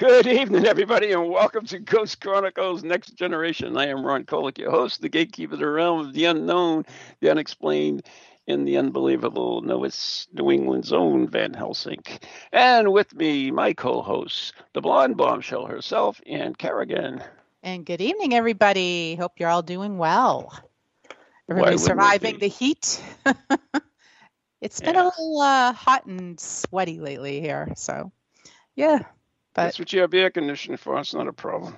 Good evening, everybody, and welcome to Ghost Chronicles Next Generation. I am Ron Kolek, your host, the gatekeeper of the realm of the unknown, the unexplained, and the unbelievable Noah's New England's own Van Helsing. And with me, my co hosts, the blonde bombshell herself, and Kerrigan. And good evening, everybody. Hope you're all doing well. Why Everybody's wouldn't it surviving the heat. it's been Yeah. a little uh, hot and sweaty lately here. So, yeah. But That's what you have air conditioning for. It's not a problem.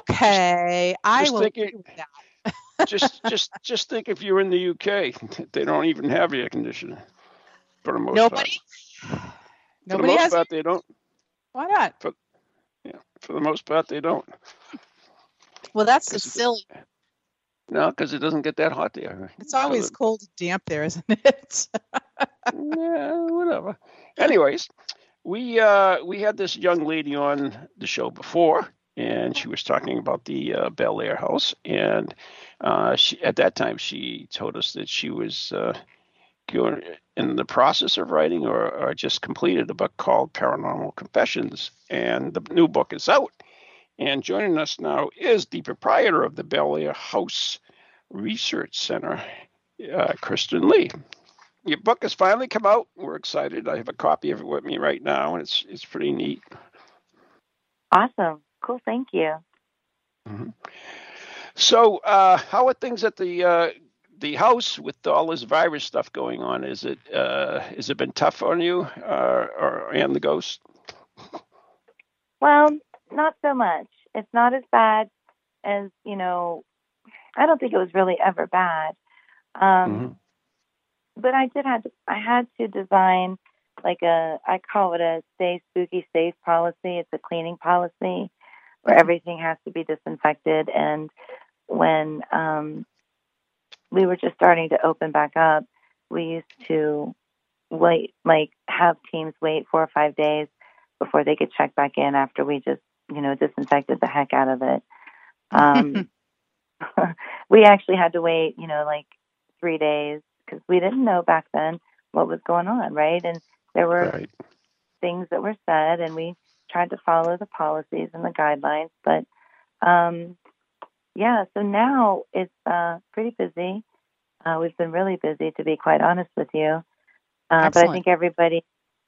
okay, I just will. think it- that. just, just, just think if you're in the UK, they don't even have air conditioning for the most Nobody. part. For the most has. part, they don't. Why not? Yeah, for the most part, they don't. Well, that's just silly. No, because it doesn't get that hot there. It's So always the- cold and damp there, isn't it? yeah, whatever. Anyways, we uh, we had this young lady on the show before, and she was talking about the uh, Bellaire house, and uh, she at that time she told us that she was uh, in the process of writing or, or just completed a book called Paranormal Confessions, and the new book is out. And joining us now is the proprietor of the Bellaire House Research Center, uh, Kristen Lee your book has finally come out. We're excited. I have a copy of it with me right now, and it's it's pretty neat. Awesome. Cool. Thank you. So, uh, how are things at the uh, the house with all this virus stuff going on? Is it uh, has it been tough on you, uh, or and the ghost? Well, not so much. It's not as bad as, you know, I don't think it was really ever bad. Um, Mhm. But I did have to, I had to design like a, I call it a stay spooky safe policy. It's a cleaning policy where everything has to be disinfected. And when um, we were just starting to open back up, we used to wait, like have teams wait four or five days before they could check back in after we just, you know, disinfected the heck out of it. Um, we actually had to wait, you know, like three days because we didn't know back then what was going on, right? And there were Right. things that were said, and we tried to follow the policies and the guidelines. But um, yeah, so now it's uh, pretty busy. Uh, we've been really busy, to be quite honest with you. Uh, but I think everybody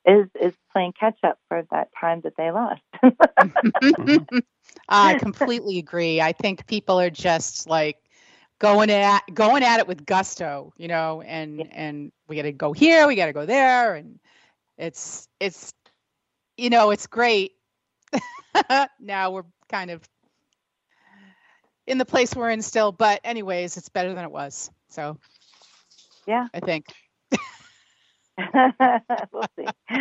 is is playing catch up for that time that they lost. I completely agree. I think people are just like going at going at it with gusto, you know, and Yeah. and we got to go here, we got to go there, and it's it's you know it's great. now we're kind of in the place we're in still, but anyways, it's better than it was. So yeah, I think we'll see.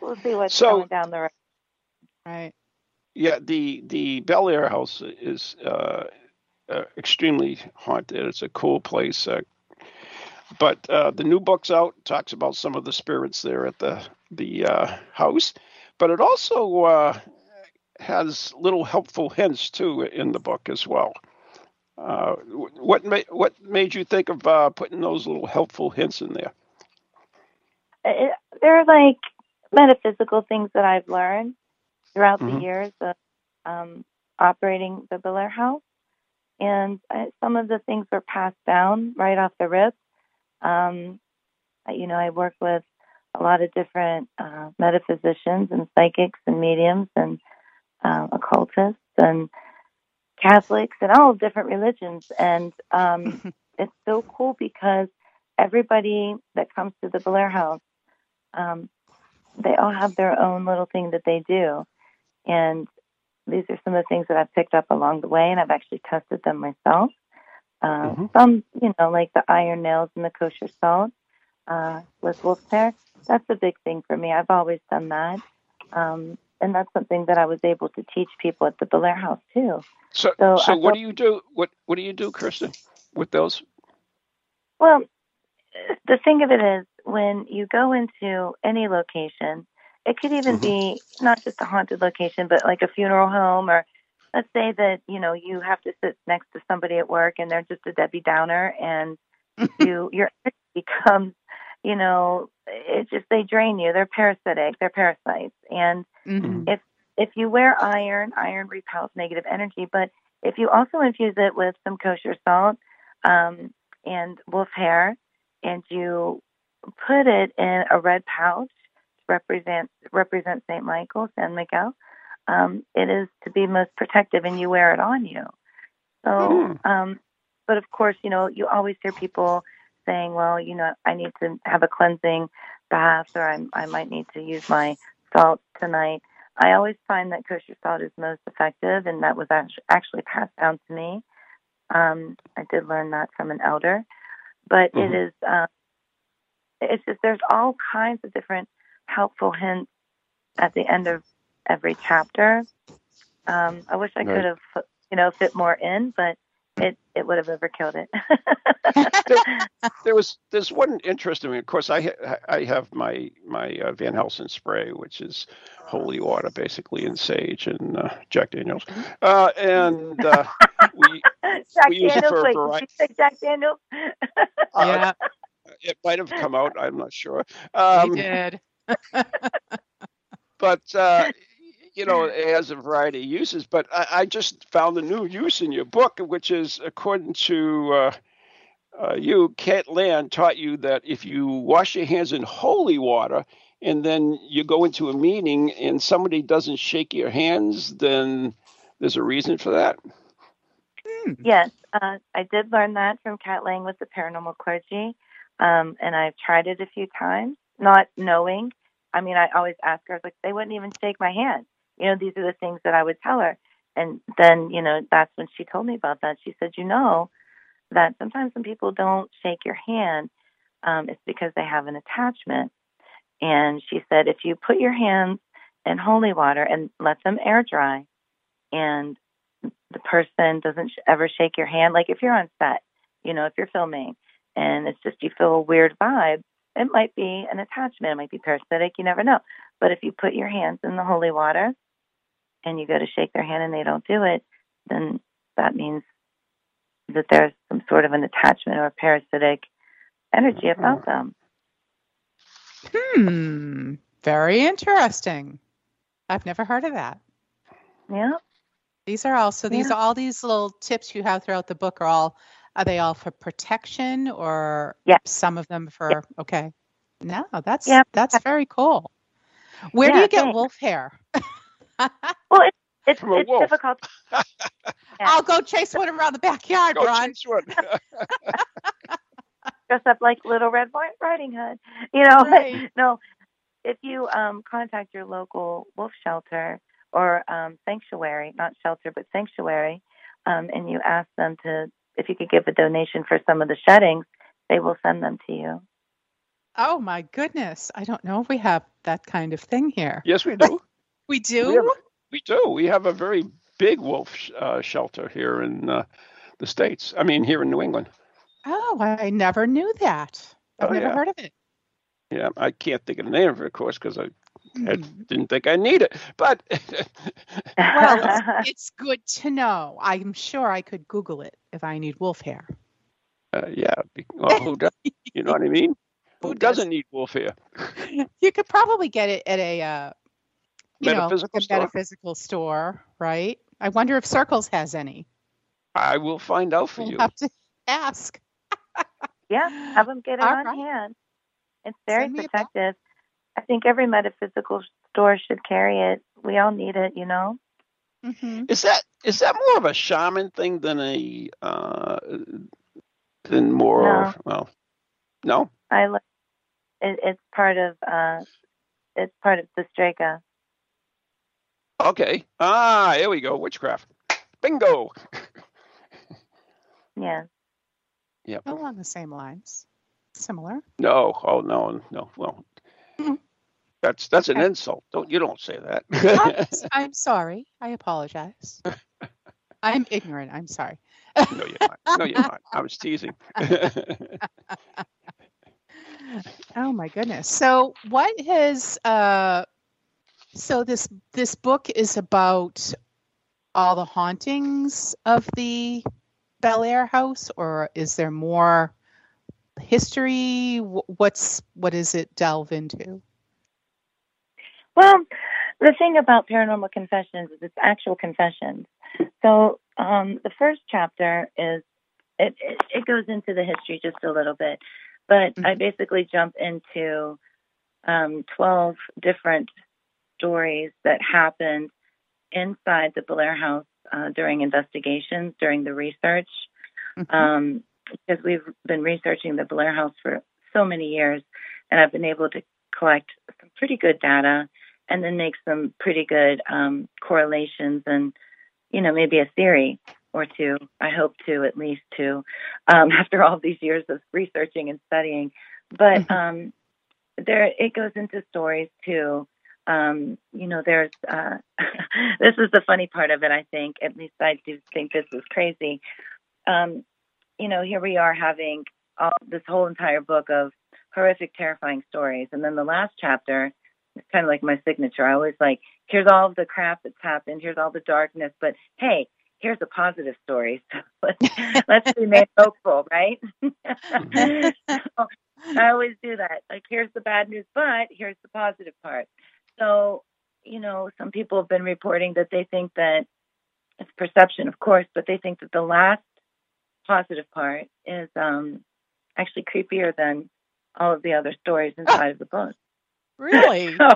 we'll see what's So- coming down the road. right. Yeah, the the Bellaire house is uh, uh, extremely haunted. It's a cool place. Uh, but uh, the new book's out. Talks about some of the spirits there at the the uh, house, but it also uh, has little helpful hints too in the book as well. Uh, what ma- what made you think of uh, putting those little helpful hints in there? it, they're like metaphysical things that I've learned throughout Mhm. the years of um, operating the Bellaire House, and I, some of the things were passed down right off the rip. Um, you know, I work with a lot of different uh, metaphysicians and psychics and mediums and uh, occultists and Catholics and all different religions, and um, it's so cool because everybody that comes to the Bellaire House, um, they all have their own little thing that they do, and these are some of the things that I've picked up along the way, and I've actually tested them myself. Uh, Mhm. Some, you know, like the iron nails and the kosher salt. uh, with wolf hair. That's a big thing for me. I've always done that. Um, and that's something that I was able to teach people at the Bellaire House too. So, So so what do you do? What What do you do, Kristen, with those? Well, the thing of it is, when you go into any location, it could even be not just a haunted location, but like a funeral home, or let's say that you know you have to sit next to somebody at work and they're just a Debbie Downer, and you your energy becomes, you know, it just they drain you. They're parasitic. They're parasites, and Mhm. if you wear iron, iron repels negative energy. But if you also infuse it with some kosher salt um, and wolf hair, and you put it in a red pouch represent represent Saint Michael, San Miguel, um, it is to be most protective, and you wear it on you. So, um, but of course, you know, you always hear people saying, "Well, you know, I need to have a cleansing bath, or I, I might need to use my salt tonight." I always find that kosher salt is most effective, and that was actually passed down to me. Um, I did learn that from an elder, but it Mhm. is um, it's just there's all kinds of different helpful hints at the end of every chapter. Um, I wish I Right. could have you know fit more in, but it it would have overkilled it. There was there's one interesting. Of course, I ha- I have my my uh, Van Helsing spray, which is holy water, basically, and sage and uh, Jack Daniels, uh, and uh, we Jack we use it Daniels, for a wait, variety- did you say Jack Daniels? uh, yeah, it might have come out. I'm not sure. we Um, did. but uh, you know, it has a variety of uses. But I, I just found a new use in your book, which is according to uh, uh, you, Kate Land taught you that if you wash your hands in holy water and then you go into a meeting and somebody doesn't shake your hands, then there's a reason for that. Hmm. Yes, uh, I did learn that from Kat Lang with the paranormal clergy, um, and I've tried it a few times, not knowing. I mean, I always ask her, like, they wouldn't even shake my hand. You know, these are the things that I would tell her. And then, you know, that's when she told me about that. She said, you know, that sometimes when people don't shake your hand, um, it's because they have an attachment. And she said, if you put your hands in holy water and let them air dry, and the person doesn't ever shake your hand, like if you're on set, you know, if you're filming and it's just you feel a weird vibe, it might be an attachment, it might be parasitic, you never know. But if you put your hands in the holy water and you go to shake their hand and they don't do it, then that means that there's some sort of an attachment or parasitic energy about them. Hmm. Very interesting. I've never heard of that. Yeah. These are also these Yeah. are all these little tips you have throughout the book are all are they all for protection or Yeah. some of them for okay. No, that's Yeah. that's very cool. Where do you get thanks. wolf hair? Well, it, it's, From a it's wolf. difficult. Yeah. I'll go chase one around the backyard, Go Ron. chase one. dress up like Little Red Riding Hood. You know, Right. no. If you um, contact your local wolf shelter or um, sanctuary, not shelter but sanctuary, um, and you ask them to if you could give a donation for some of the sheddings, they will send them to you. Oh my goodness. I don't know if we have that kind of thing here. yes, we do. We do? We, have, we do. We have a very big wolf sh- uh, shelter here in uh, the states. I mean, here in New England. Oh, I never knew that. I've Oh, never yeah. heard of it. Yeah, I can't think of the name of it, of course, because I, I Hmm. didn't think I need it. But Well, it's, it's good to know. I'm sure I could Google it if I need wolf hair. uh, yeah, well, who does? You know what I mean? Who, Who does? doesn't need wolf hair? You could probably get it at a uh, you know, Metaphysical a store? metaphysical store, right? I wonder if Circles has any. I will find out for We'll you. have to ask. yeah, have them get it All on right. hand. It's very Send me a bill. protective. I think every metaphysical store should carry it. We all need it, you know. hmm Is that is that more of a shaman thing than a uh, than more? No. Well, no. I li- it, it's part of uh, it's part of the Strega. Okay. Ah, here we go. Witchcraft. Bingo. Yeah. Yep. Along the same lines. similar. No, oh no, no. Well. That's that's an insult. Don't you don't say that. I'm sorry. I apologize. I'm ignorant. I'm sorry. no, you're not. No, you're not. I was teasing. Oh my goodness. So what has uh so this this book is about all the hauntings of the Bellaire house or is there more history Wh- what's what does it delve into? Well, the thing about paranormal confessions is it's actual confessions. So um, the first chapter is it, it it goes into the history just a little bit, but I Mhm. basically jump into um, twelve different stories that happened inside the Bellaire House uh, during investigations during the research Mhm. um, because we've been researching the Bellaire House for so many years, and I've been able to collect some pretty good data and then make some pretty good um, correlations and, you know, maybe a theory or two. I hope to at least two um, after all these years of researching and studying. But Mhm. um, there, it goes into stories too. Um, you know, there's uh, this is the funny part of it. I think, at least I do think this is crazy. Um, you know, here we are having all, this whole entire book of horrific, terrifying stories, and then the last chapter it's kind of like my signature. I always like, here's all of the crap that's happened, here's all the darkness, but hey, here's a positive story. So let's, let's remain hopeful, right? so I always do that. Like, here's the bad news, but here's the positive part. So, you know, some people have been reporting that they think that it's perception, of course, but they think that the last positive part is um, actually creepier than all of the other stories inside of the book. Really?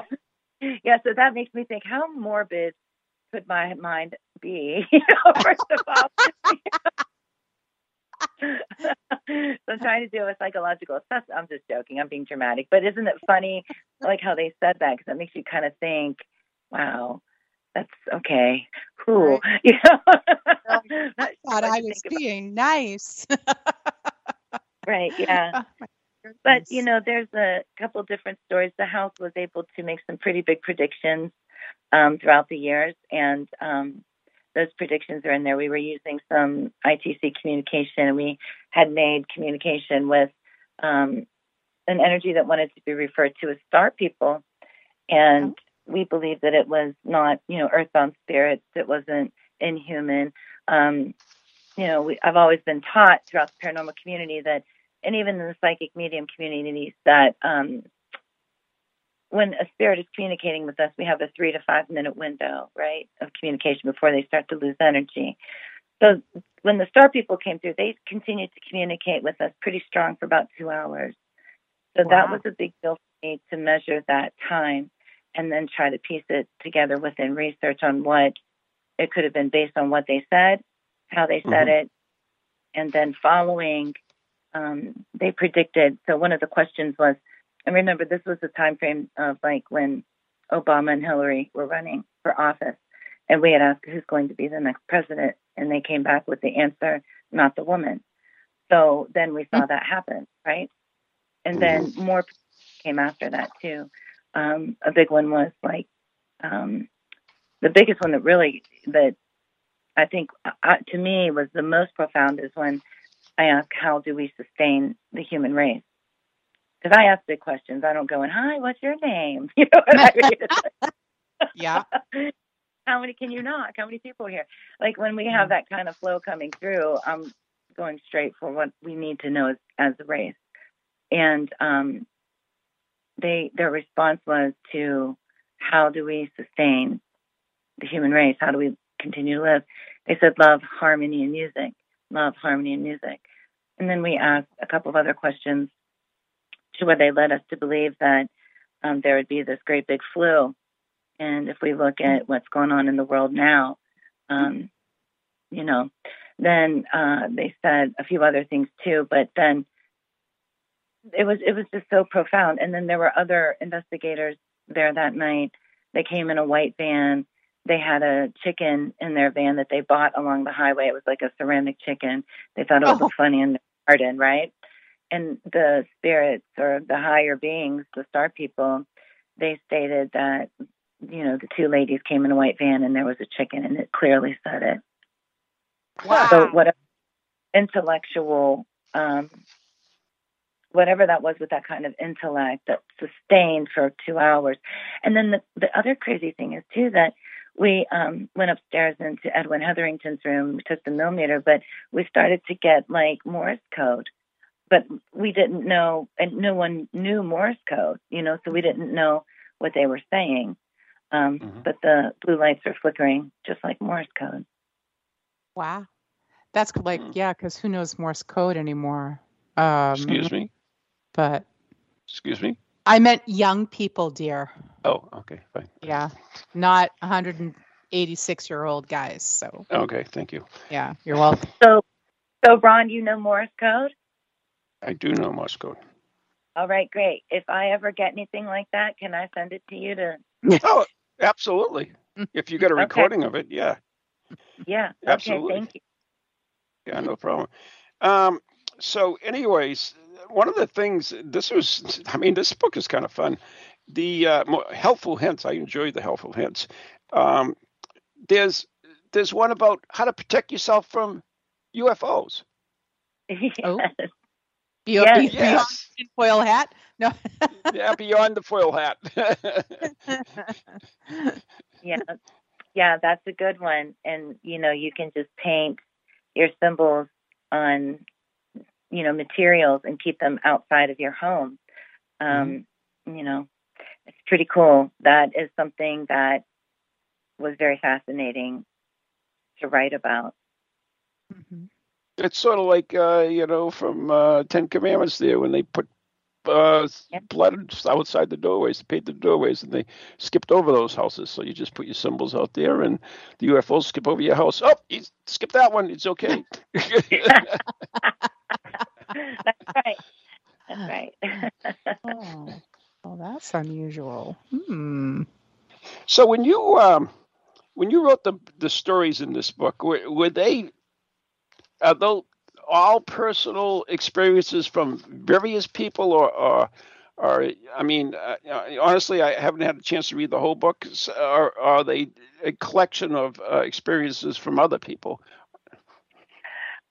So, yeah, so that makes me think how morbid could my mind be? You know, first of all. so I'm trying to do a psychological assessment. I'm just joking. I'm being dramatic. But isn't it funny, like how they said that? Because that makes you kind of think, wow, that's okay. Cool. You know? I thought I was being nice. Right, yeah. Oh, But you know, there's a couple different stories. The house was able to make some pretty big predictions um, throughout the years, and um, those predictions are in there. We were using some ITC communication. We had made communication with um, an energy that wanted to be referred to as star people, and we believed that it was not, you know, earthbound spirits. It wasn't inhuman. Um, you know, we, I've always been taught throughout the paranormal community that and even in the psychic medium communities that um, when a spirit is communicating with us, we have a three to five minute window, right, of communication before they start to lose energy. So when the star people came through, they continued to communicate with us pretty strong for about two hours. So that was a big deal for me to measure that time and then try to piece it together within research on what it could have been based on what they said, how they said it, and then following um, they predicted. So one of the questions was, and remember, this was the time frame of like when Obama and Hillary were running for office, and we had asked who's going to be the next president, and they came back with the answer, not the woman. So then we saw that happen, right? And then more came after that too. Um, a big one was like um, the biggest one that really that I think uh, to me was the most profound is when I ask, how do we sustain the human race? Because I ask big questions. I don't go in, hi, what's your name? You know what I mean? yeah. how many can you knock? How many people are here? Like when we have that kind of flow coming through, I'm going straight for what we need to know as, as a race. And um, they their response was to how do we sustain the human race? How do we continue to live? They said love, harmony, and music. Love, harmony, and music. And then we asked a couple of other questions to where they led us to believe that um, there would be this great big flu. And if we look at what's going on in the world now, um, you know, then uh, they said a few other things too. But then it was it was just so profound. And then there were other investigators there that night. They came in a white van. They had a chicken in their van that they bought along the highway. It was like a ceramic chicken. They thought it would Oh. funny the garden, right? and the spirits or the higher beings, the star people, they stated that you know the two ladies came in a white van and there was a chicken, and it clearly said it. Wow. So what intellectual, um, whatever that was with that kind of intellect that sustained for two hours, and then the the other crazy thing is too that we um, went upstairs into Edwin Hetherington's room. We took the Mel Meter, but we started to get like Morse code. But we didn't know, and no one knew Morse code, you know, so we didn't know what they were saying. Um, Mhm. But the blue lights were flickering just like Morse code. Wow. That's like, Mm. yeah, because who knows Morse code anymore? Um, Excuse me. But Excuse me. I meant young people, dear. Oh, okay, fine. Yeah. Not 186 year old guys. So, Okay, thank you. yeah, you're welcome. So, so Ron, you know Morse code? I do know Morse code. All right, great. If I ever get anything like that, can I send it to you to? Oh, absolutely. If you get a Okay. recording of it, yeah, Yeah. Absolutely. Okay. Thank you. yeah, no problem. Um, so, anyways, one of the things this was, I mean, this book is kind of fun. The uh, helpful hints. I enjoy the helpful hints. Um, there's there's one about how to protect yourself from UFOs. Oh. Yes. Be- Yes. Beyond Yes. the foil hat? No. yeah, beyond the foil hat. yeah yeah that's a good one and you know you can just paint your symbols on you know materials and keep them outside of your home um you know it's pretty cool that is something that was very fascinating to write about Mhm. it's sort of like uh, you know from uh, Ten Commandments there when they put uh, Yep. blood outside the doorways to paint the doorways, and they skipped over those houses. So you just put your symbols out there, and the UFOs skip over your house. Oh, you skip that one. It's okay. that's right that's right Oh. Well, that's unusual. Hmm. so when you um, when you wrote the the stories in this book, were, were they are those all personal experiences from various people, or or, or I mean, uh, honestly, I haven't had a chance to read the whole book. So Are, are they a collection of uh, experiences from other people?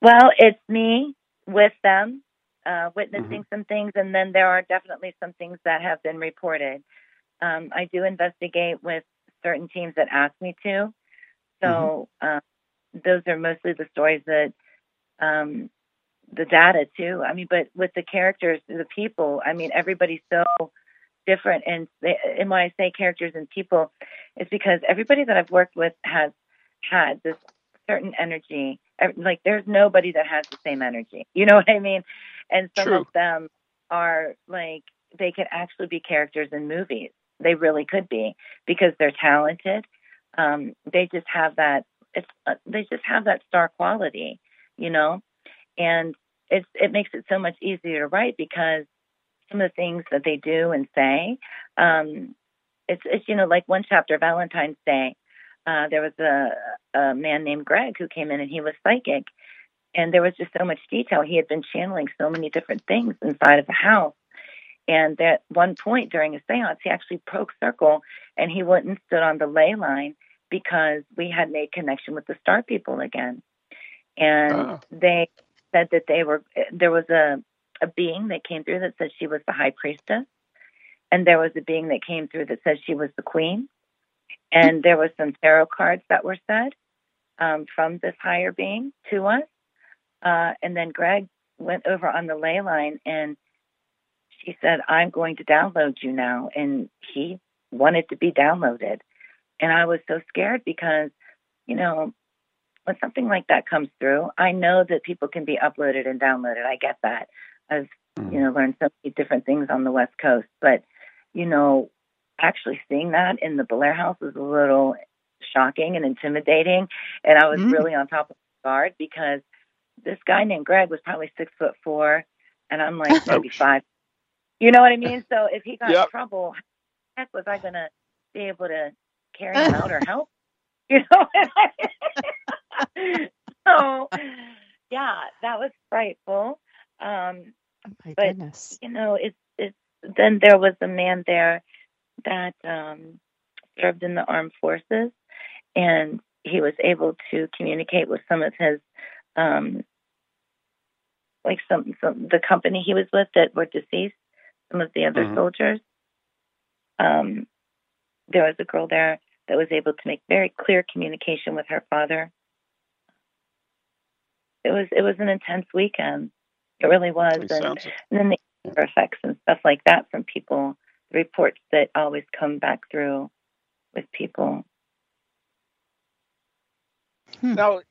Well, it's me with them, uh, witnessing some things, and then there are definitely some things that have been reported. Um, I do investigate with certain teams that ask me to. So uh, those are mostly the stories that um, the data too. I mean, but with the characters, the people. I mean, everybody's so different, and they, and when I say characters and people, it's because everybody that I've worked with has had this certain energy. Like, there's nobody that has the same energy. You know what I mean? And some True. of them are like they could actually be characters in movies. They really could be because they're talented. Um, they just have that. It's uh, they just have that star quality, you know, and it's it makes it so much easier to write because some of the things that they do and say, um, it's it's you know like one chapter Valentine's Day, uh, there was a, a man named Greg who came in and he was psychic, and there was just so much detail. He had been channeling so many different things inside of the house. And at one point during a seance, he actually broke circle and he went and stood on the ley line because we had made connection with the star people again. And Ah. they said that they were, there was a, a being that came through that said she was the high priestess. And there was a being that came through that said she was the queen. And there was some tarot cards that were said um, from this higher being to us. Uh, and then Greg went over on the ley line and she said, I'm going to download you now. And he wanted to be downloaded. And I was so scared because, you know, when something like that comes through, I know that people can be uploaded and downloaded. I get that. I've, you know, learned so many different things on the West Coast. But, you know, actually seeing that in the Bellaire House was a little shocking and intimidating. And I was Mm. really on top of my guard because this guy named Greg was probably six foot four, and I'm like maybe five. You know what I mean? So if he got Yep. in trouble, how the heck was I going to be able to carry him out or help? You know? so yeah, that was frightful. Um, Oh But- goodness. you know, it's it's then there was a man there that um, served in the armed forces, and he was able to communicate with some of his, um, like some some the company he was with that were deceased, some of the other Mhm. soldiers. Um, there was a girl there that was able to make very clear communication with her father. It was it was an intense weekend. It really was, It and sounds and then the after effects and stuff like that from people, the reports that always come back through with people. Now,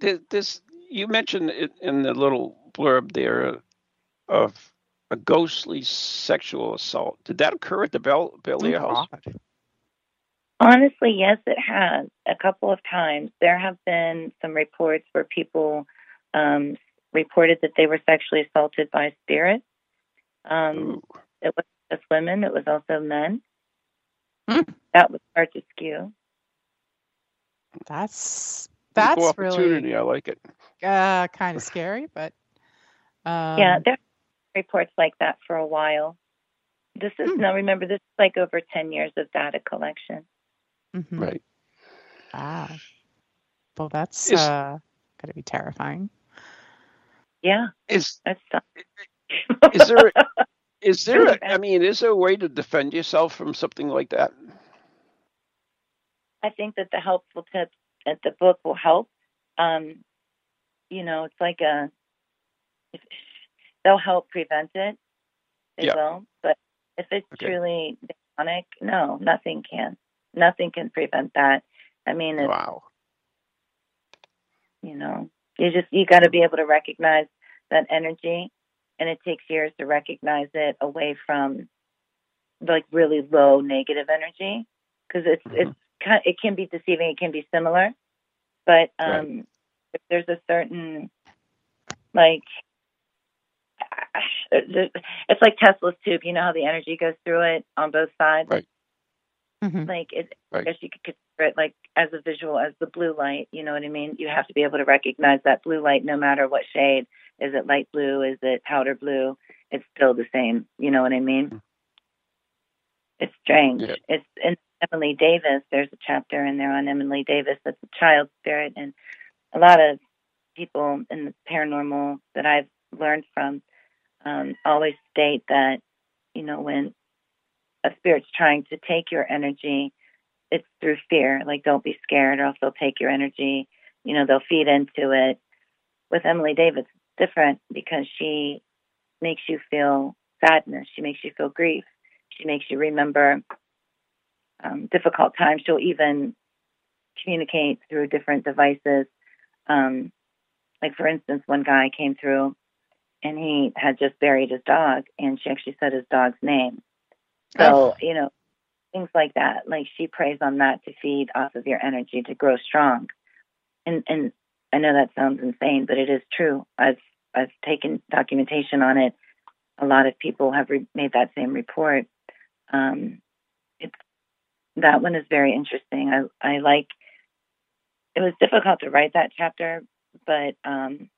this you mentioned it in the little blurb there of a ghostly sexual assault. Did that occur at the Bel Bel Oh, house? God. Honestly, yes, it has. A couple of times there have been some reports where people um, reported that they were sexually assaulted by spirits. Um, it wasn't just women; it was also men. Hmm. That was hard to skew. That's Equal that's really opportunity. I like it. Uh, kind of scary, but um, yeah, there are reports like that for a while. This is Hmm. now remember this is like over ten years of data collection. mhm. Right. Ah. Well, that's Is- uh, got to be terrifying. Yeah, Is that's Is there- is there? Really A, I mean, is there a way to defend yourself from something like that? I think that the helpful tips at the book will help. Um, you know, it's like a they'll help prevent it. They Yeah. will, but if it's Okay. truly demonic, no, nothing can. Nothing can prevent that. I mean, it's, Wow. you know, you just you got to be able to recognize that energy, and it takes years to recognize it away from like really low negative energy because it's Mhm. it's kind it can be deceiving. It can be similar, but Right. If there's a certain like it's like Tesla's tube. You know how the energy goes through it on both sides. Right. Mm-hmm. Like it, I guess you could consider it like as a visual as the blue light. You know what I mean? You have to be able to recognize that blue light, no matter what shade. Is it light blue? Is it powder blue? It's still the same. You know what I mean? It's strange. Yeah. It's in Emily Davis. There's a chapter in there on Emily Davis that's a child spirit, and a lot of people in the paranormal that I've learned from um, always state that you know when a spirit's trying to take your energy, it's through fear. Like don't be scared, or else they'll take your energy. You know they'll feed into it. With Emily Davis, it's different because she makes you feel sadness. She makes you feel grief. She makes you remember um, difficult times. She'll even communicate through different devices. Um, like for instance, one guy came through and he had just buried his dog, and she actually said his dog's name. So you know, things like that. Like she preys on that to feed off of your energy to grow strong. And and I know that sounds insane, but it is true. I've I've taken documentation on it. A lot of people have re- made that same report. Um, it's that one is very interesting. I I like. It was difficult to write that chapter, but um,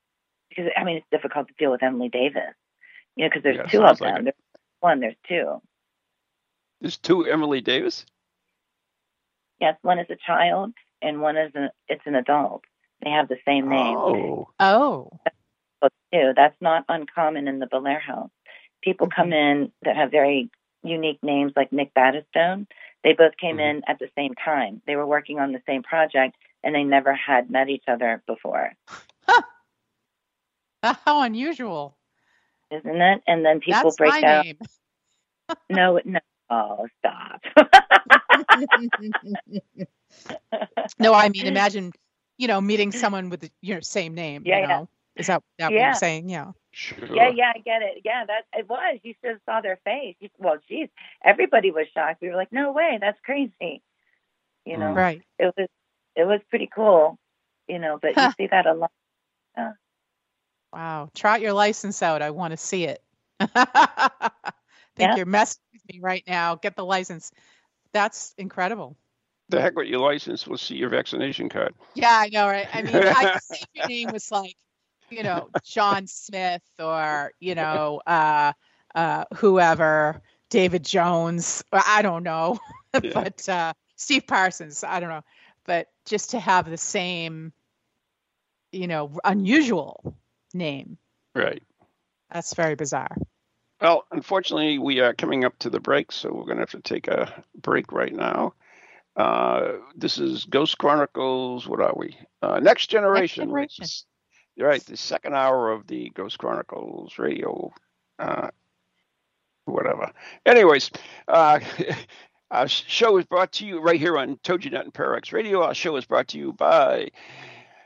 because I mean it's difficult to deal with Emily Davis, you know, because there's Yeah, two of sounds like them. it. There's one, there's two. There's two Emily Davis. Yes, one is a child and one is a, it's an adult. They have the same name. Oh, Oh. book too. That's not uncommon in the Bellaire House. People come in that have very unique names, like Nick Battistone. They both came Mhm. in at the same time. They were working on the same project, and they never had met each other before, How unusual. isn't it? And then people That's break my out. name. No, no. Oh, stop. no, I mean, imagine, you know, meeting someone with the your same name. Yeah, you yeah. know? Is that, that what you're saying? Yeah. sure. Yeah, yeah, I get it. Yeah, that it was. You should have saw their face. You, well, geez, everybody was shocked. We were like, "No way, that's crazy." You know, Mm. Right. it was it was pretty cool. You know, but you see that a lot. Wow. Trot your license out. I want to see it. I think Yeah. you're messing with me right now. Get the license. That's incredible. The heck with your license. We'll see your vaccination card. Yeah, I know, right? I mean, I could see your name was like, you know, John Smith or, you know, uh, uh, whoever, David Jones, I don't know, yeah. but uh, Steve Parsons, I don't know, but just to have the same, you know, unusual name. Right. That's very bizarre. Well, unfortunately, we are coming up to the break, so we're going to have to take a break right now. Uh, this is Ghost Chronicles. What are we? Uh, Next Generation. Next generation. Right. The second hour of the Ghost Chronicles radio, uh, whatever. Anyways, uh, our show is brought to you right here on TogiNet and Parax Radio. Our show is brought to you by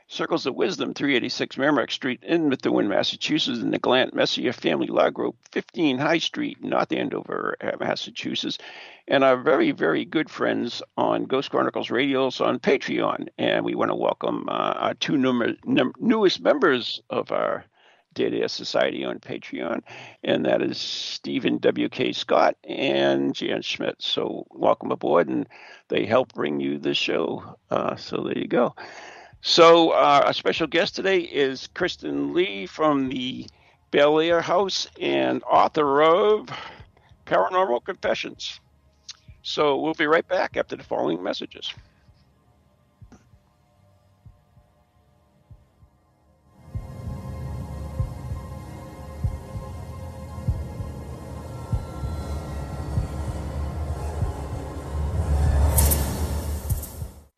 Circles of Wisdom, 386 Merrimack Street in Methuen, Massachusetts, and the Glant Messier Family Law Group, 15 High Street, North Andover, Massachusetts, and our very, very good friends on Ghost Chronicles Radios on Patreon. And we want to welcome uh, our two number, num- newest members of our Data Society on Patreon, and that is Stephen W.K. Scott and Jan Schmidt. So welcome aboard, and they help bring you the show. Uh, so there you go. So uh, our special guest today is Kristen Lee from the Bellaire House and author of Paranormal Confessions. So we'll be right back after the following messages.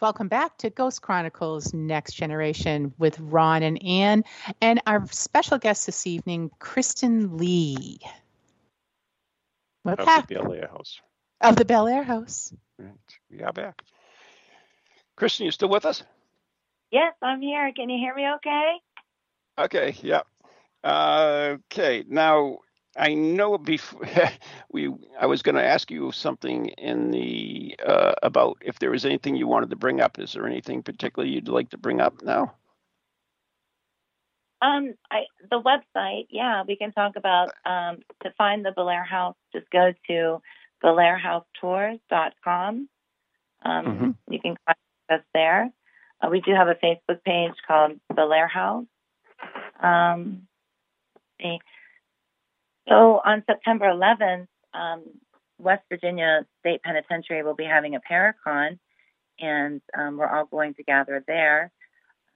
Welcome back to Ghost Chronicles Next Generation with Ron and Anne, and our special guest this evening, Kristen Lee. What of happened? the Bellaire House. Of the Bellaire House. Right. We are back. Kristen, you still with us? Yes, I'm here. Can you hear me okay? Okay, yeah. Uh, okay, now I know before we I was going to ask you something in the uh, about if there was anything you wanted to bring up. Is there anything particularly you'd like to bring up now? Um, I the website, yeah, we can talk about um, to find the Bellaire House. Just go to belairhousetours.com. Um, mm-hmm. You can contact us there. Uh, we do have a Facebook page called Bellaire House. Um, so on September 11th, um, West Virginia State Penitentiary will be having a Paracon, and um, we're all going to gather there.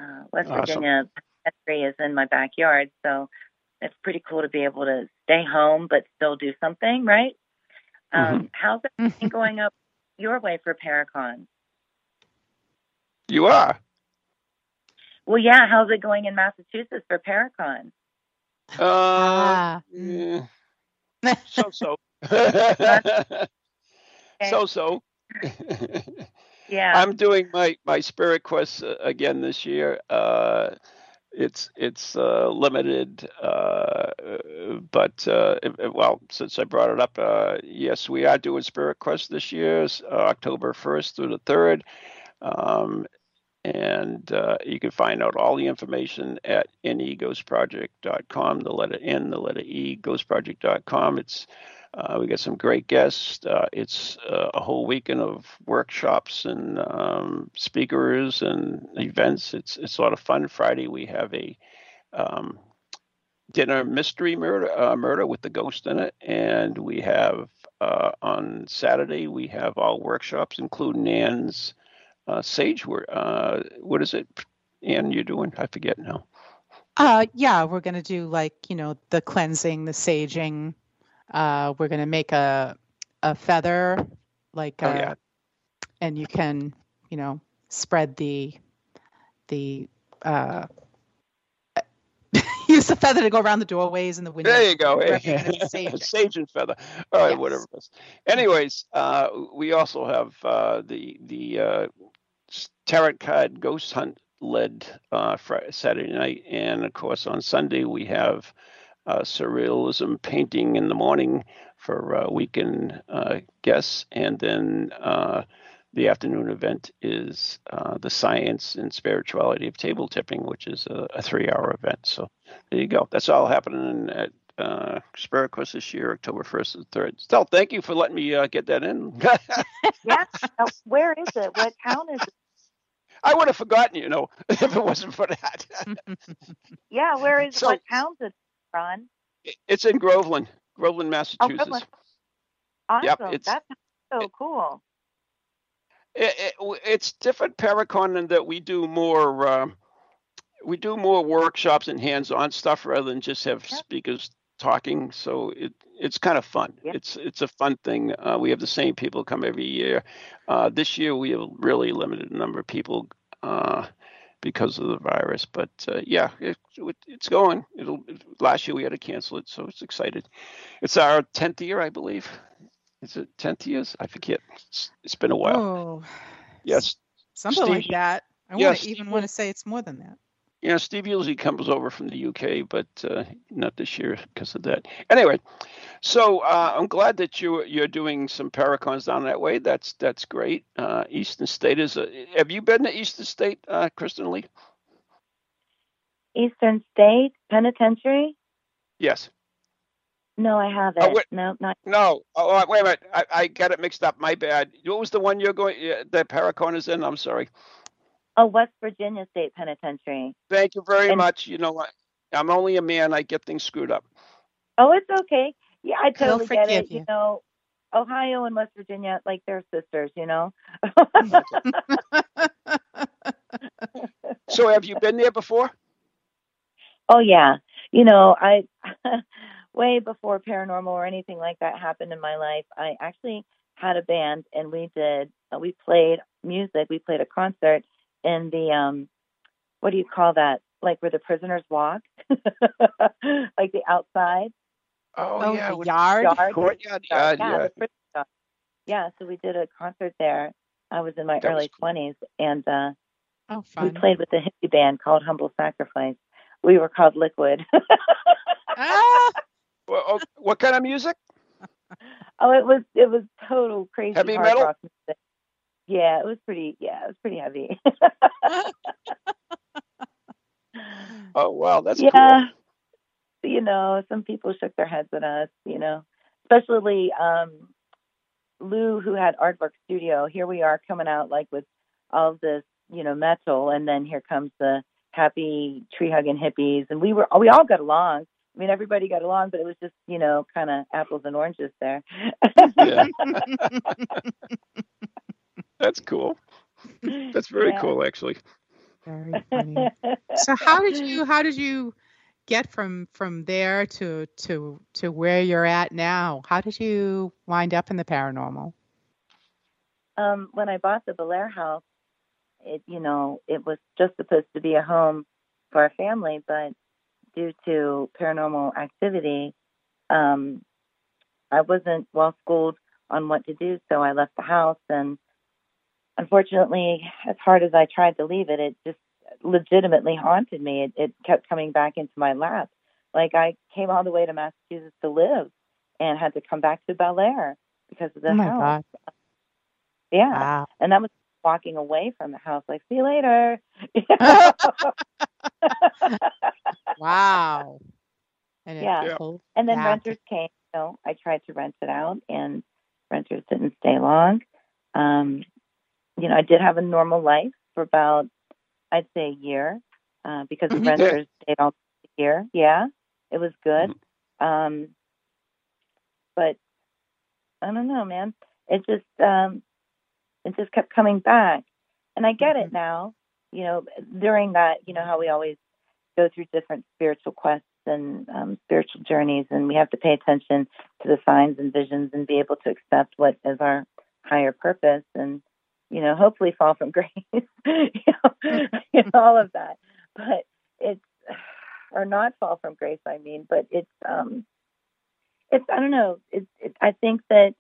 Uh, West awesome. Virginia Penitentiary is in my backyard, so it's pretty cool to be able to stay home but still do something, right? Um, mm-hmm. How's it going up your way for Paracon? You are. Well, yeah. How's it going in Massachusetts for Paracon? Uh, ah. So so. so so. Yeah. I'm doing my my spirit quest uh, again this year. Uh, it's it's uh, limited, uh, but uh, it- well, since I brought it up, uh, yes, we are doing spirit quest this year, uh, October first through the third. Um, and uh, you can find out all the information at neghostproject.com. The letter N, the letter E, ghostproject.com. It's uh, we got some great guests. Uh, it's uh, a whole weekend of workshops and um, speakers and events. It's it's a lot of fun. Friday we have a um, dinner mystery murder uh, murder with the ghost in it, and we have uh, on Saturday we have all workshops, including Ann's uh, sage. Uh, what is it, And You're doing? I forget now. Uh, yeah, we're gonna do like you know the cleansing, the saging. Uh, we're gonna make a a feather, like Oh, uh, yeah. and you can you know spread the the uh, use the feather to go around the doorways and the windows. There you go. Sage and feather. All right, Yes. whatever it is. Anyways, uh, we also have uh, the the uh, tarot card ghost hunt led uh, Friday, Saturday night, and of course on Sunday we have uh, surrealism painting in the morning for uh, weekend uh, guests, and then uh, the afternoon event is uh, the science and spirituality of table tipping, which is a, a three-hour event. So there you go. That's all happening at uh, this year, October 1st and 3rd. Stell, thank you for letting me uh, get that in. yeah. Now, where is it? What town is it? I would have forgotten, you know, if it wasn't for that. Yeah, where is So- what town is it, Ron? it's in Groveland, Groveland, Oh, Massachusetts. Groveland. Awesome. Yep, it's- That's so cool. It, it, it's different Paracon in that we do more um, we do more workshops and hands-on stuff rather than just have speakers talking. So it it's kind of fun. It's it's a fun thing. Uh, we have the same people come every year. Uh, this year we have really limited number of people uh, because of the virus, but uh, yeah, it, it, it's going. It'll last year we had to cancel it, so it's excited. It's our tenth year, I believe. Is it tenth years? I forget. It's, it's been a while. Oh, Yes, something like that. I yeah, want to even want to say it's more than that. Yeah, Steve usually comes over from the UK, but uh, not this year because of that. Anyway, so uh, I'm glad that you you're doing some Paracons down that way. That's that's great. Uh, Eastern State is. A, have you been to Eastern State, uh, Kristen Lee? Eastern State Penitentiary? Yes. No, I haven't. wait. no, not. No. Oh, wait a minute. I, I got it mixed up. My bad. What was the one you're going? Uh, that Paracon is in. I'm sorry. Oh, West Virginia State Penitentiary. Thank you very And- much. You know what? I'm only a man. I get things screwed up. Oh, it's okay. Yeah, I totally get it. You. you. know, Ohio and West Virginia, like they're sisters. You know. So have you been there before? Oh yeah. You know, I way before paranormal or anything like that happened in my life, I actually had a band and we did uh, we played music, we played a concert in the um what do you call that? Like where the prisoners walk? like the outside Oh, Oh, yeah. the yard. yard. Courtyard. yeah, yard, yeah. the prison yard. yeah, so we did a concert there. I was in my That was early cool. 20s and uh Oh, we played with a hippie band called Humble Sacrifice. We were called Liquid. Ah, Well, oh, what kind of music? Oh, it was it was total crazy Heavy hard metal? rock music. Yeah, it was pretty. Yeah, it was pretty heavy. Oh, wow. That's yeah, you know, some people shook their heads at us. You know, especially um, Lou, who had Aardvark Studio. Here we are coming out like with all this, you know, metal, and then here comes the happy tree hugging hippies, and we were we all got along. I mean, everybody got along, but it was just, you know, kind of apples and oranges there. Yeah. That's cool. That's very Yeah. cool, actually. Very funny. So how did you how did you get from from there to to to where you're at now? How did you wind up in the paranormal? um, when I bought the Bellaire house, it you know it was just supposed to be a home for our family, but due to paranormal activity, um, I wasn't well schooled on what to do, so I left the house and unfortunately, as hard as I tried to leave it, it just legitimately haunted me. It, it kept coming back into my lap. Like I came all the way to Massachusetts to live and had to come back to Bellaire because of the oh house. God. Yeah. Wow. And that was walking away from the house, like, see you later. Wow. And Yeah. And then back. renters came. So I tried to rent it out, and renters didn't stay long. Um, you know, I did have a normal life for about, I'd say, a year uh, because the Mhm. renters stayed all year. Yeah, it was good. Mm-hmm. Um, but I don't know, man. It just um, it just kept coming back, and I get it now. You know, during that, you know how we always go through different spiritual quests and um, spiritual journeys, and we have to pay attention to the signs and visions and be able to accept what is our higher purpose, and you know, hopefully fall from grace, you, know, know, all of that. But it's or not fall from grace. I mean, but it's um, it's I don't know. It's it, I think that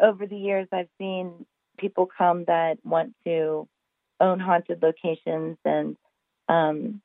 over the years I've seen people come that want to own haunted locations and um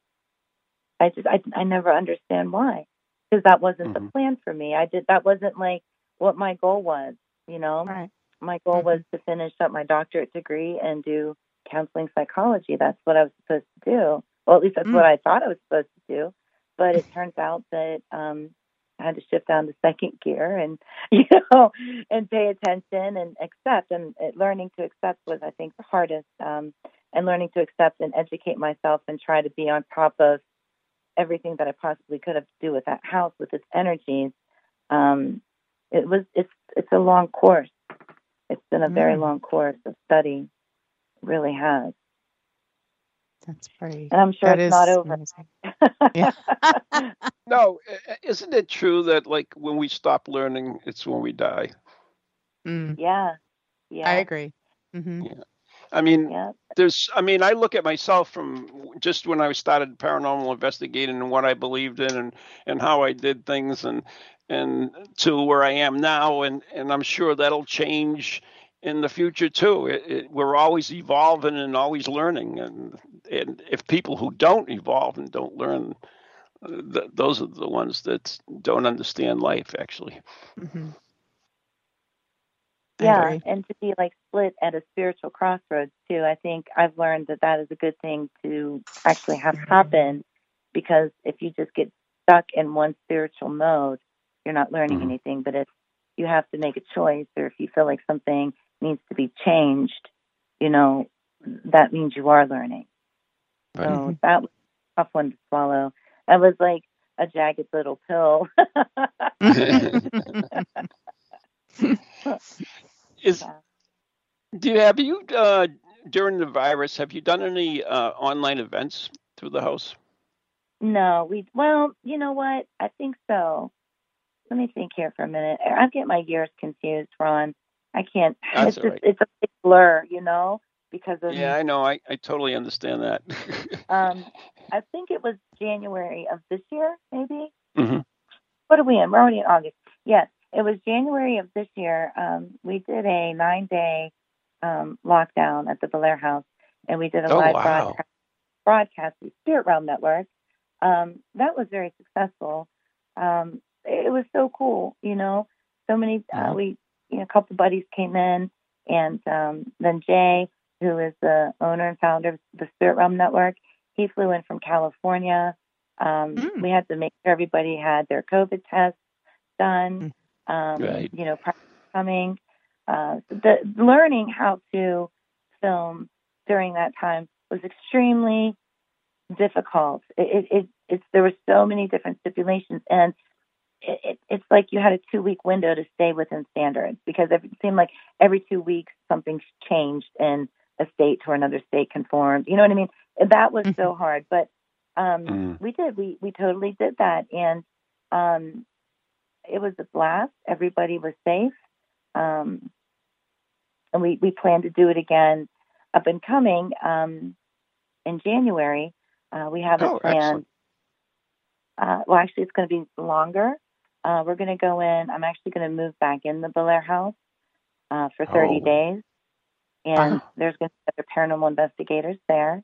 I just I I never understand why because that wasn't the Mhm. plan for me. I did that wasn't like what my goal was, you know. Right. My goal Mhm. was to finish up my doctorate degree and do counseling psychology. That's what I was supposed to do. Well, at least that's Mm. what I thought I was supposed to do. But it turns out that um I had to shift down to second gear and you know and pay attention and accept and learning to accept was I think the hardest um and learning to accept and educate myself and try to be on top of everything that I possibly could have to do with that house with its energies um it was it's it's a long course it's been a very Mm. long course of study it really has That's pretty. and I'm sure that it's not over. Yeah. No, isn't it true that like when we stop learning, it's when we die? Mm, yeah yeah I agree. hmm I mean, yeah. there's i mean i look at myself from just when i started paranormal investigating and what i believed in and and how i did things and and to where i am now and and i'm sure that'll change in the future too. It, it, we're always evolving and always learning and and if people who don't evolve and don't learn uh, th- those are the ones that don't understand life actually. Hmm yeah and to be like split at a spiritual crossroads too i think i've learned that that is a good thing to actually have happen because if you just get stuck in one spiritual mode you're not learning Mhm. anything but if you have to make a choice or if you feel like something needs to be changed you know that means you are learning. So Mhm. that was a tough one to swallow. That was like a jagged little pill is do you have you uh during the virus have you done any uh online events through the house No, we well, you know what? I think so. Let me think here for a minute. I get my years confused, Ron. I can't. That's it's just right. it's a big blur, you know, because of yeah i know i i totally understand that um. I think it was January of this year, maybe. Mhm. What are we in? We're already in August. Yes, it was January of this year. Um, we did a nine-day um, lockdown at the Bellaire House, and we did a Oh, live wow. broadcast, broadcast with Spirit Realm Network. Um, that was very successful. Um, it was so cool, you know. So many, uh, Mhm. we, you know, a couple buddies came in, and um, then Jay, who is the owner and founder of the Spirit Realm Network, he flew in from California. Um, Mm. We had to make sure everybody had their COVID tests done. Um, Right. You know, coming. Uh, the learning how to film during that time was extremely difficult. It, it, it it's there were so many different stipulations, and it, it, it's like you had a two week window to stay within standards because it seemed like every two weeks something changed and a state to another state conformed. You know what I mean? That was so hard, but um, Mm. we did. We we totally did that, and um, it was a blast. Everybody was safe, um, and we we plan to do it again up and coming um, in January. Uh, we have Oh, it planned. Uh, well, actually, it's going to be longer. Uh, we're going to go in. I'm actually going to move back in the Bellaire house uh, for 30 Oh. days. and Wow. there's going to be other paranormal investigators there,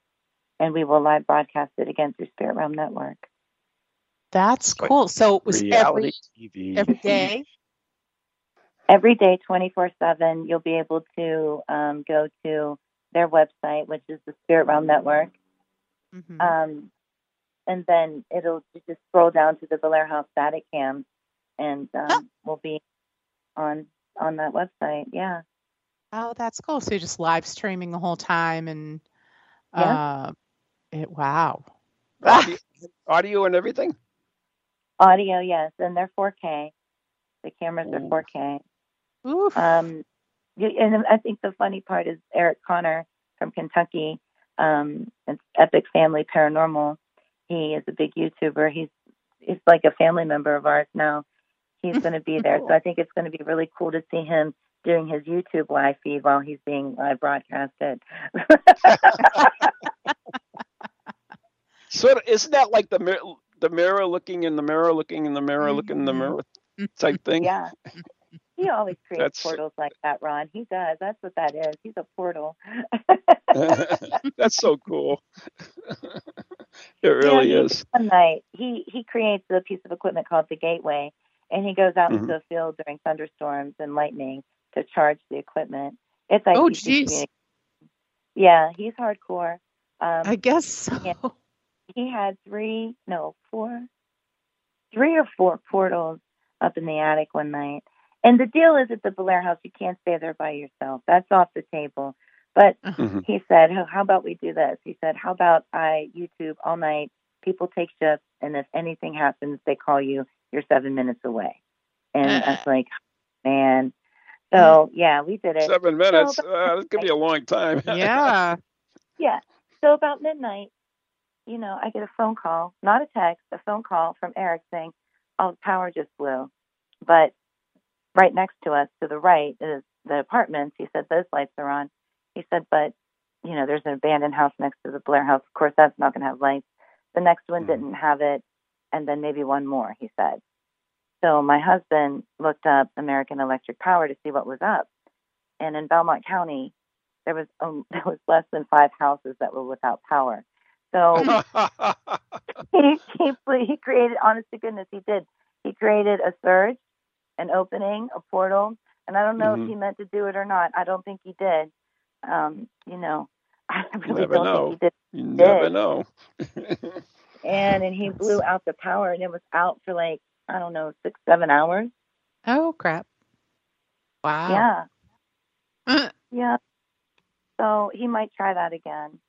and we will live broadcast it again through Spirit Realm Network. That's But cool. So it was every TV. every day. Every day, 24 7, you'll be able to um, go to their website, which is the Spirit Realm Network. Mhm. Um, and then it'll just scroll down to the Bellaire House static cam, and um, Oh. we'll be on on that website. Yeah, Oh, that's cool. So you're just live streaming the whole time and Yeah. uh it wow. Audio, audio and everything. Audio, yes, and they're 4K. The cameras are 4K. Oof. Um, and I think the funny part is Eric Connor from Kentucky. Um, it's Epic Family Paranormal. He is a big YouTuber. He's he's like a family member of ours now. He's going to be there, Cool. so I think it's going to be really cool to see him doing his YouTube live feed while he's being live broadcasted. Sort of, isn't that like the mirror, the mirror looking in the mirror, looking in the mirror, looking in the Mhm. mirror type thing? yeah, he always creates That's- portals like that, Ron. He does. That's what that is. He's a portal. That's so cool. it really Yeah, is. One night, he he creates a piece of equipment called the Gateway, and he goes out Mhm. into the field during thunderstorms and lightning to charge the equipment. It's like Oh, jeez. Yeah, he's hardcore. Um, I guess so. Yeah. he had three, no, four, three or four portals up in the attic one night. And the deal is at the Bellaire House, you can't stay there by yourself. That's off the table. But Mhm. he said, "How- "How about we do this?" He said, "How about I YouTube all night? People take shifts, and if anything happens, they call you. You're seven minutes away." And I was like, "Man." So yeah, we did it. Seven minutes. but- Uh, this could be a long time. yeah. Yeah. So about midnight, you know, I get a phone call, not a text, a phone call from Eric saying, "Oh, the power just blew." But right next to us, to the right, is the apartments. He said those lights are on. He said, but you know, there's an abandoned house next to the Bellaire house. Of course, that's not going to have lights. The next one Mhm. didn't have it, and then maybe one more. He said. So my husband looked up American Electric Power to see what was up, and in Belmont County, there was um, there was less than five houses that were without power. So he he he created, honest to goodness, he did. He created a surge, an opening, a portal, and I don't know Mhm. if he meant to do it or not. I don't think he did. Um, you know, I really never don't know. think he did. you never Did. know. And and he blew out the power, and it was out for like I don't know six seven hours. Oh crap. Wow. Yeah, Yeah. yeah. So he might try that again,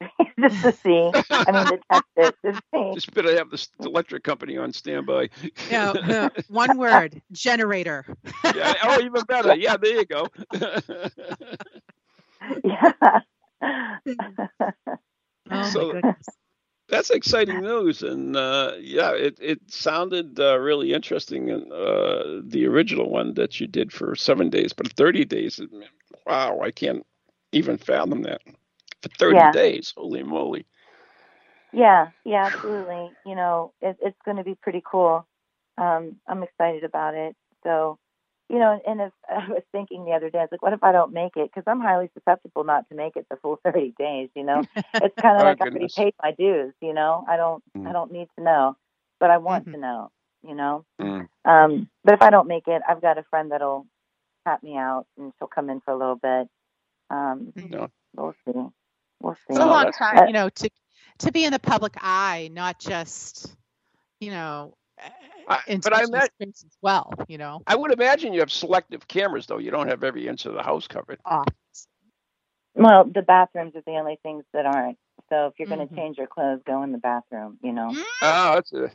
just to see. I mean, to test it to see. Just better have the electric company on standby. No, no. One word. Generator. yeah. Oh, even better. Yeah, there you go. Yeah. Oh So- my goodness. That's exciting news, and uh, yeah, it it sounded uh, really interesting. And uh, the original one that you did for seven days, but thirty days. Wow, I can't even fathom that for thirty Yeah. days. Holy moly! Yeah, yeah, absolutely. You know, it, it's going to be pretty cool. Um, I'm excited about it. So, you know, and if I was thinking the other day, I was like, what if I don't make it? Because I'm highly susceptible not to make it the full 30 days. You know, it's kind of Oh, like I already goodness. paid my dues. You know, I don't, Mm. I don't need to know, but I want Mhm. to know. You know, Mm. um, but if I don't make it, I've got a friend that'll tap me out, and she'll come in for a little bit. Um, No. we'll see. We'll see. It's a Oh, long time, you know, to to be in the public eye, not just, you know, uh, I- in but I met- space as well, you know. I would imagine you have selective cameras, though. You don't have every inch of the house covered. Off. Well, the bathrooms are the only things that aren't. So if you're going to mm-hmm. change your clothes, go in the bathroom. You know. Oh, that's a.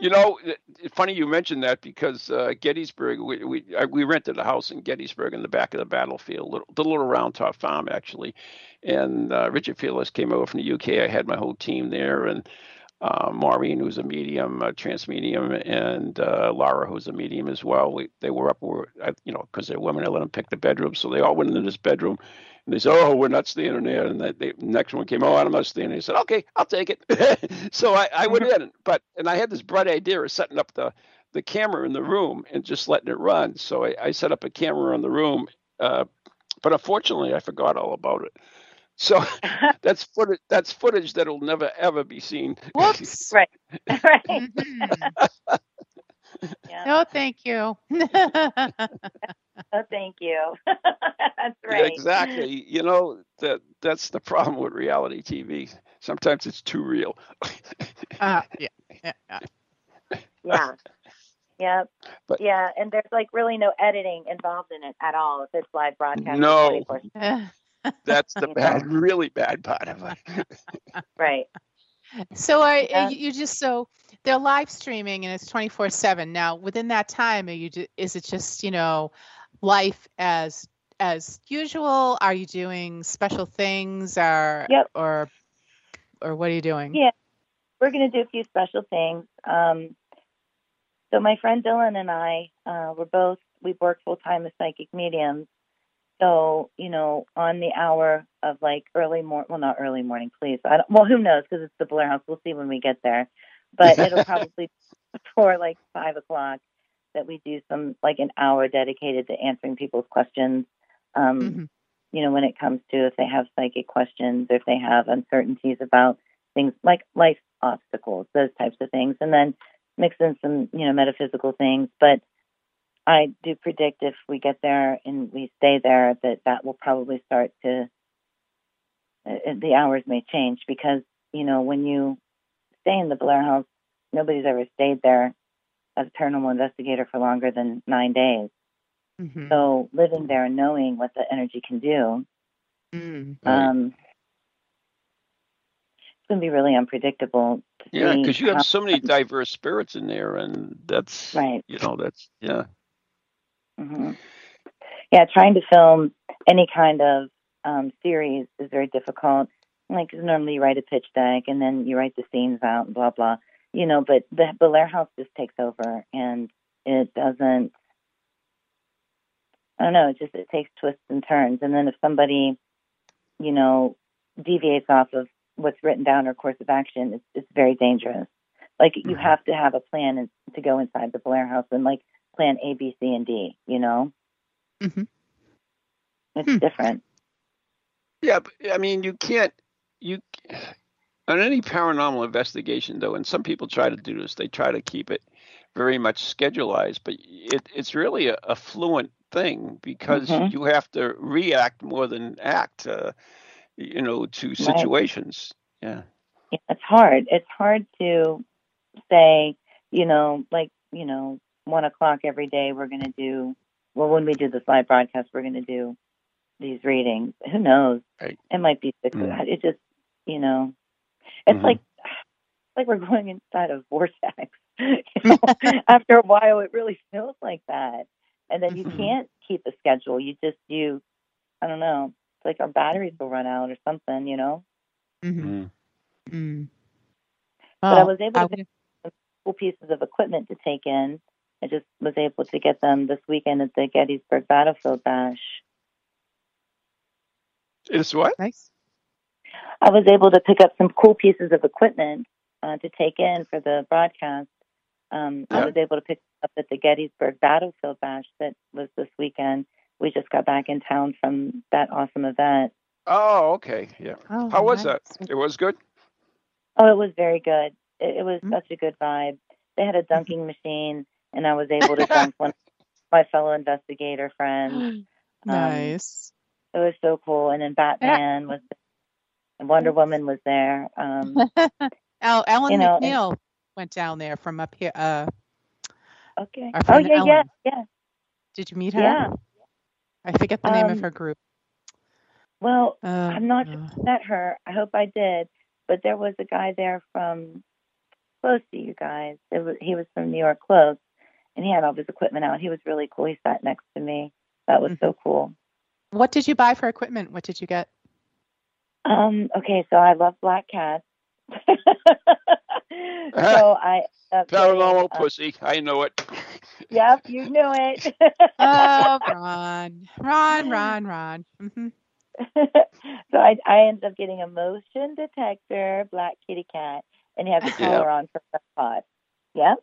You know, it's funny you mentioned that because uh, Gettysburg, we we we rented a house in Gettysburg in the back of the battlefield, little, the little round top farm actually, and uh, Richard Fearless came over from the UK. I had my whole team there, and uh, Maureen, who's a medium, a trans medium, and uh, Laura, who's a medium as well. We they were up, were, you know, because they're women. I let them pick the bedroom, so they all went into this bedroom. And they said, "Oh, we're not staying in there." And the they, next one came, "Oh, I'm not staying." there. He said, "Okay, I'll take it." so I, I went in, but and I had this bright idea of setting up the the camera in the room and just letting it run. So I, I set up a camera in the room uh, but unfortunately, I forgot all about it. So that's footage. That's footage that'll never ever be seen. Whoops. right. right. Yeah. No, thank you. Oh, thank you. That's Yeah, right. exactly. You know that that's the problem with reality TV. Sometimes it's too real. uh, yeah, yeah, yeah. Yeah. Yep. But- yeah, and there's like really no editing involved in it at all if it's live broadcast. No. 24 That's the bad, really bad part of it. Right. So are, Yeah. you just so they're live streaming and it's 24 7 now within that time are you is it just you know life as as usual are you doing special things or Yep. or or what are you doing Yeah. We're going to do a few special things. Um, so my friend Dylan and I, uh, we're both we work full time as psychic mediums. So you know, on the hour of like early morning, well, not early morning, please. I don't, well, who knows? Because it's the Bellaire House. We'll see when we get there. But it'll probably be before like five o'clock that we do some like an hour dedicated to answering people's questions. Um, Mhm. you know, when it comes to if they have psychic questions, if they have uncertainties about things like life obstacles, those types of things, and then mix in some, you know, metaphysical things. But I do predict if we get there and we stay there that that will probably start to, uh, the hours may change because, you know, when you stay in the Bellaire House, nobody's ever stayed there as a paranormal investigator for longer than nine days. Mhm. So living there and knowing what the energy can do, Mm. Right. um, it's going to be really unpredictable. Yeah, because you have so many diverse spirits in there, and that's Right. You know, that's yeah. Hmm Yeah, trying to film any kind of um, series is very difficult. Like normally you write a pitch deck and then you write the scenes out and blah blah. You know, but the Bellaire House just takes over and it doesn't. I don't know. It just it takes twists and turns, and then if somebody, you know, deviates off of what's written down or course of action, it's it's very dangerous. Like you Mhm. have to have a plan to go inside the Bellaire House and like plan A, B, C, and D. You know, mm-hmm. it's Hmm. different. Yeah, but, I mean, you can't you on any paranormal investigation though, and some people try to do this. They try to keep it very much schedulized, but it, it's really a, a fluent thing because Mhm. you have to react more than act. Uh, you know, to situations. Yeah. Yeah, It's hard. It's hard to say, you know, like you know, one o'clock every day we're going to do. Well, when we do this live broadcast, we're going to do these readings. Who knows? Right. It might be six. Mm. It just, you know, it's Mhm. like like we're going inside a vortex. you know? After a while, it really feels like that, and then you Mhm. can't keep a schedule. You just you, I don't know. It's like our batteries will run out or something, you know. Mhm. Mm. Mm. But I was able to I pick cool pieces of equipment to take in. I just was able to get them this weekend at the Gettysburg Battlefield Bash. It's what? nice. I was able to pick up some cool pieces of equipment uh, to take in for the broadcast. Um, I was able to pick up at the Gettysburg Battlefield Bash that was this weekend. We just got back in town from that awesome event. Oh, okay. Yeah. Oh, How was nice. that? It was good. Oh, it was very good. It, it was Mm. such a good vibe. They had a dunking machine, and I was able to dunk one of my fellow investigator friends. nice. It was so cool. And then Batman was, and Wonder Woman was there. Um, Al, Ellen you know, and- McNeil went down there from up here. Uh, okay. Oh yeah, yeah, Ellen. yeah. did you meet her? Yeah. I forget the name of Um, her group. Well, Uh, I'm not uh, met her. I hope I did. But there was a guy there from close to you guys. It was he was from New York close, and he had all his equipment out. He was really cool. He sat next to me. That was so cool. what did you buy for equipment? What did you get? Um, okay, so I love black cats. so I uh, Paranormal uh, pussy. I know it. Yep, you knew it. Oh, Ron, Ron, Ron, Ron. hmm so I I ended up getting a motion detector black kitty cat, and he has a Yeah. collar on for the pot. Yep.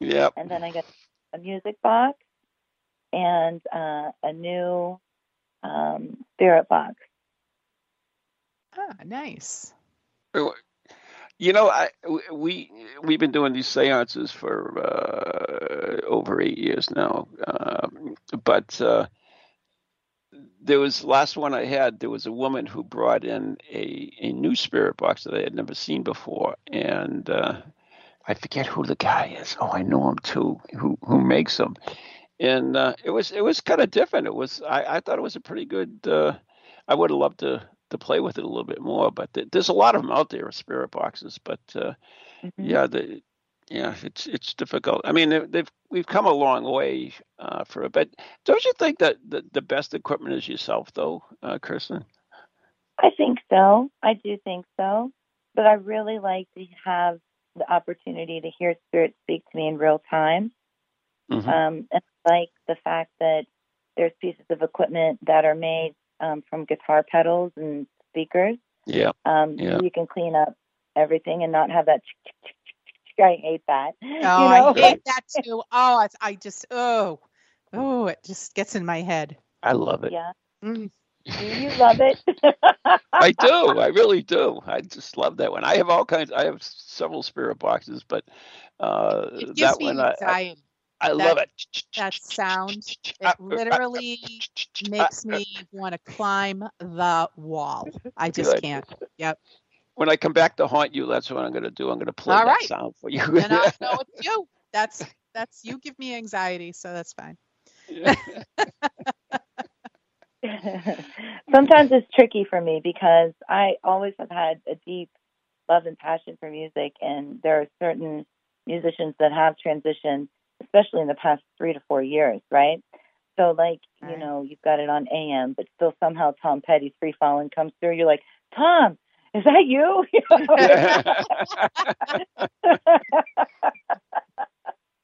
Yep. And then I got a music box and uh, a new um, spirit box. Ah, nice. You know, I we we've been doing these seances for uh, over eight years now, um, but uh, there was last one I had. There was a woman who brought in a a new spirit box that I had never seen before, and uh, I forget who the guy is. Oh, I know him too. Who who makes them? And uh, it was it was kind of different. It was I, I thought it was a pretty good. Uh, I would have loved to to play with it a little bit more, but th- there's a lot of them out there, spirit boxes. But uh, mm-hmm. yeah, the yeah, it's it's difficult. I mean, they've we've come a long way uh, for it, but don't you think that the, the best equipment is yourself, though, uh, Kristen? I think so. I do think so. But I really like to have the opportunity to hear spirit speak to me in real time. Mm-hmm. Um, and I like the fact that there's pieces of equipment that are made um, from guitar pedals and speakers. Yeah. Um, yeah. you can clean up everything and not have that. I hate that. Oh, you know? I hate that too. Oh, it's, I just oh, oh, it just gets in my head. I love it. Yeah. Mm. Do you love it? I do. I really do. I just love that one. I have all kinds. I have several spirit boxes, but uh, it gives that me one anxiety. I, I love it. That sound, it literally makes me want to climb the wall. I just Good. can't. Yep. When I come back to haunt you, that's what I'm going to do. I'm going to play All that right. sound for you. and I know it's you. That's that's you. Give me anxiety, so that's fine. Sometimes it's tricky for me because I always have had a deep love and passion for music, and there are certain musicians that have transitioned, especially in the past three to four years, right? So, like, right. you know, you've got it on AM, but still somehow Tom Petty's Free Falling comes through. You're like, Tom, is that you?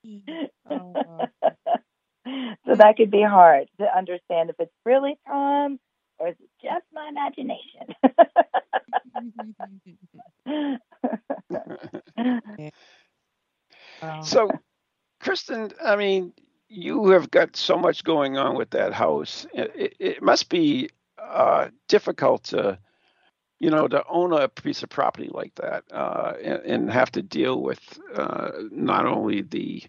oh so that could be hard to understand if it's really Tom or is it just my imagination. so, Kristen, I mean, you have got so much going on with that house. It, it must be uh, difficult to, you know, to own a piece of property like that uh, and, and, have to deal with uh, not only the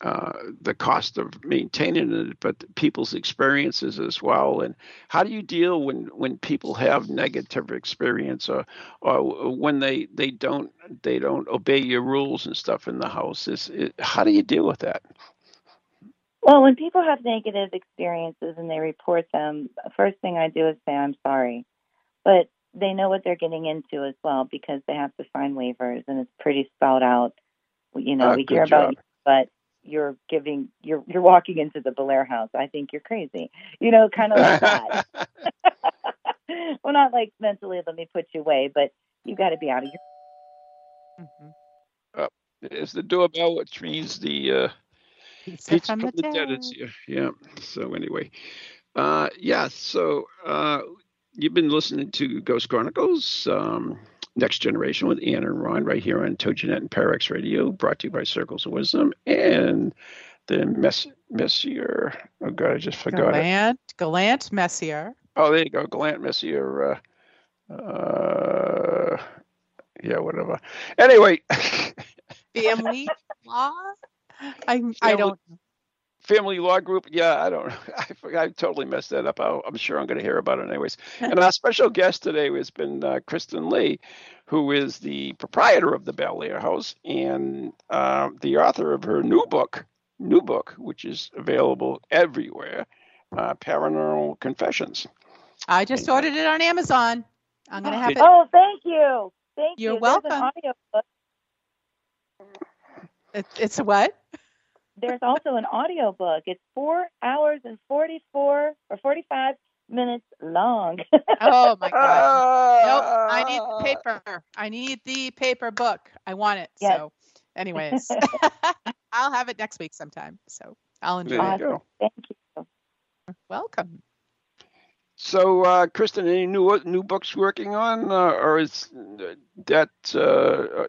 uh, the cost of maintaining it, but people's experiences as well. And how do you deal when when people have negative experience or or when they they don't they don't obey your rules and stuff in the house? Is it, how do you deal with that? Well, when people have negative experiences and they report them, first thing I do is say I'm sorry, but they know what they're getting into as well because they have to sign waivers and it's pretty spelled out. You know, uh, we hear job. about, but you're giving you're you're walking into the Bellaire house. I think you're crazy. You know, kind of like that. well, not like mentally, let me put you away, but you got to be out of your. Mm-hmm. Uh, is the doorbell, which means the uh, pizza, pizza from, from, the, dead. is here. Yeah. So anyway, uh, yeah. So uh, you've been listening to Ghost Chronicles. Um, Next Generation with Ian and Ron right here on TogiNet and Parax Radio, brought to you by Circles of Wisdom and the Mess Messier. Oh God, I just forgot Galant, it. Galant Messier. Oh, there you go, Galant Messier. Uh, uh, yeah, whatever. Anyway, family law. I I don't family law group. Yeah, I don't. I, I totally messed that up. i am sure I'm going to hear about it anyways. and our special guest today has been uh, Kristen Lee, who is the proprietor of the Bellaire House and uh, the author of her new book, new book, which is available everywhere, uh, Paranormal Confessions. I just and, ordered it on Amazon. I'm going to have it. Oh, thank you. Thank You're you. welcome. audio book. It, it's a what? There's also an audio book. It's four hours and 44 or 45 minutes long. oh my god! nope, I need the paper. I need the paper book. I want it. Yes. So, anyways, I'll have it next week sometime. So I'll enjoy there you it. Go. Thank you. Welcome. So, uh, Kristen, any new new books working on, uh, or is that? Uh,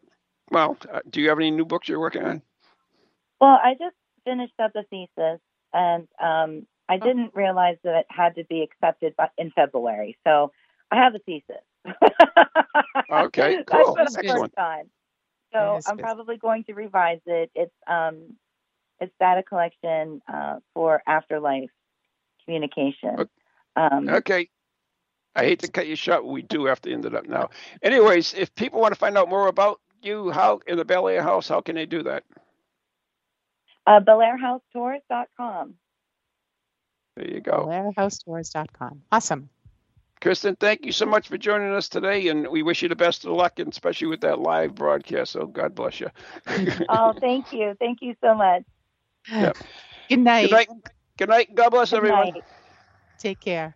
well, uh, do you have any new books you're working on? Well, I just finished up a thesis, and um, I didn't realize that it had to be accepted by, in February. So I have a thesis. Okay, cool. what I Excellent. worked on. So Yes, I'm yes. probably going to revise it. It's um, it's data collection uh, for afterlife communication. Okay. Um, Okay. I hate to cut you short, but we do have to end it up now. Anyways, if people want to find out more about you, how in the Bellaire House, how can they do that? Uh, BelairHouseTours.com. There you go. BelairHouseTours.com. Awesome. Kristen, thank you so much for joining us today, and we wish you the best of luck, and especially with that live broadcast. So God bless you. Oh, thank you, thank you so much. Yep. Good night. Good night. Good night. God bless Good everyone. night. Take care.